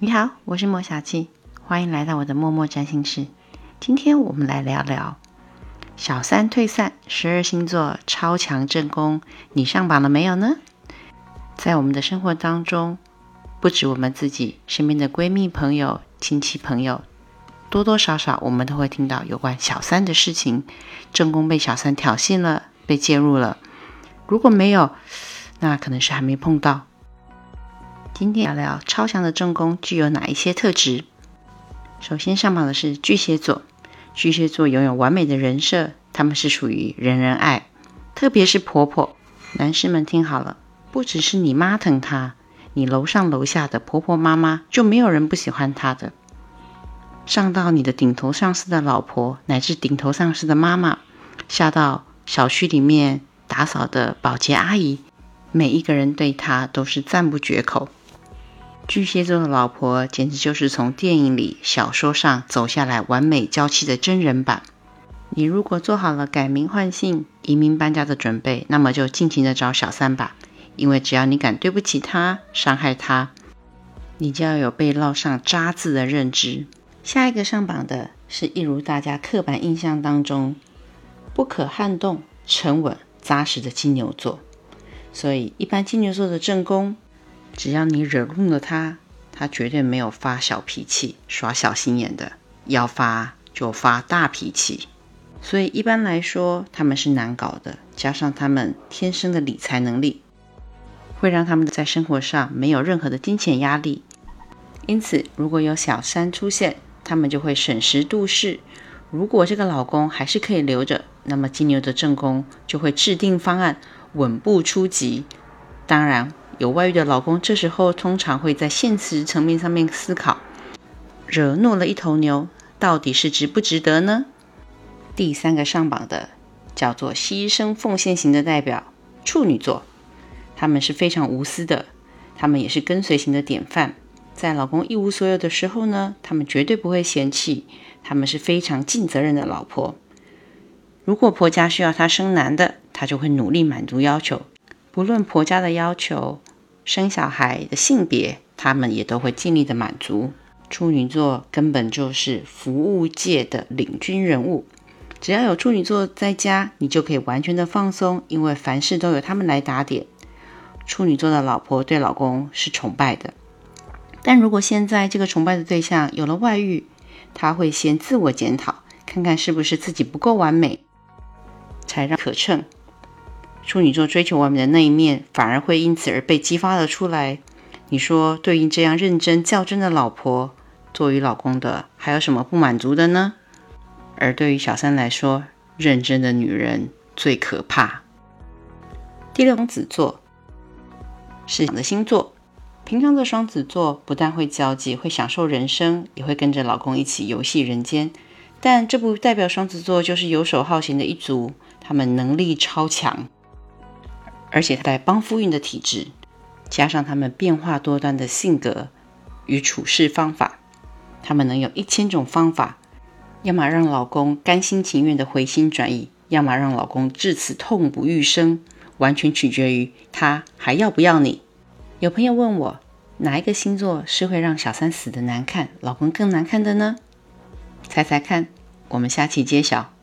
你好，我是莫小七，欢迎来到我的默默占星室。今天我们来聊聊小三退散，十二星座超强正宫，你上榜了没有呢？在我们的生活当中，不止我们自己身边的闺蜜、朋友、亲戚、朋友，多多少少我们都会听到有关小三的事情，正宫被小三挑衅了，被介入了。如果没有，那可能是还没碰到。今天聊聊超强的正宫具有哪一些特质。首先上榜的是巨蟹座，巨蟹座拥有完美的人设，他们是属于人人爱，特别是婆婆。男士们听好了，不只是你妈疼她，你楼上楼下的婆婆妈妈就没有人不喜欢她的。上到你的顶头上司的老婆，乃至顶头上司的妈妈，下到小区里面打扫的保洁阿姨，每一个人对她都是赞不绝口。巨蟹座的老婆简直就是从电影里、小说上走下来完美娇妻的真人版。你如果做好了改名换姓、移民搬家的准备，那么就尽情的找小三吧。因为只要你敢对不起他、伤害他，你就要有被烙上渣字的认知。下一个上榜的是一如大家刻板印象当中不可撼动、沉稳扎实的金牛座。所以，一般金牛座的正宫。只要你惹怒了他，他绝对没有发小脾气、耍小心眼的，要发就发大脾气。所以一般来说，他们是难搞的。加上他们天生的理财能力，会让他们在生活上没有任何的金钱压力。因此，如果有小三出现，他们就会审时度势。如果这个老公还是可以留着，那么金牛的正宫就会制定方案，稳步出击。当然。有外遇的老公，这时候通常会在现实层面上面思考：惹怒了一头牛，到底是值不值得呢？第三个上榜的叫做牺牲奉献型的代表处女座，他们是非常无私的，他们也是跟随型的典范。在老公一无所有的时候呢，他们绝对不会嫌弃，他们是非常尽责任的老婆。如果婆家需要她生男的，她就会努力满足要求。不论婆家的要求，生小孩的性别，他们也都会尽力的满足。处女座根本就是服务界的领军人物，只要有处女座在家，你就可以完全的放松，因为凡事都有他们来打点。处女座的老婆对老公是崇拜的，但如果现在这个崇拜的对象有了外遇，他会先自我检讨，看看是不是自己不够完美，才让可称。处女座追求完美的那一面，反而会因此而被激发了出来。你说，对于这样认真较真的老婆，作为老公的还有什么不满足的呢？而对于小三来说，认真的女人最可怕。第六双子座是的星座，平常的双子座不但会交际，会享受人生，也会跟着老公一起游戏人间。但这不代表双子座就是游手好闲的一族，他们能力超强。而且带帮夫运的体质，加上他们变化多端的性格与处事方法，他们能有一千种方法，要么让老公甘心情愿的回心转意，要么让老公至此痛不欲生，完全取决于他还要不要你。有朋友问我，哪一个星座是会让小三死的难看，老公更难看的呢？猜猜看，我们下期揭晓。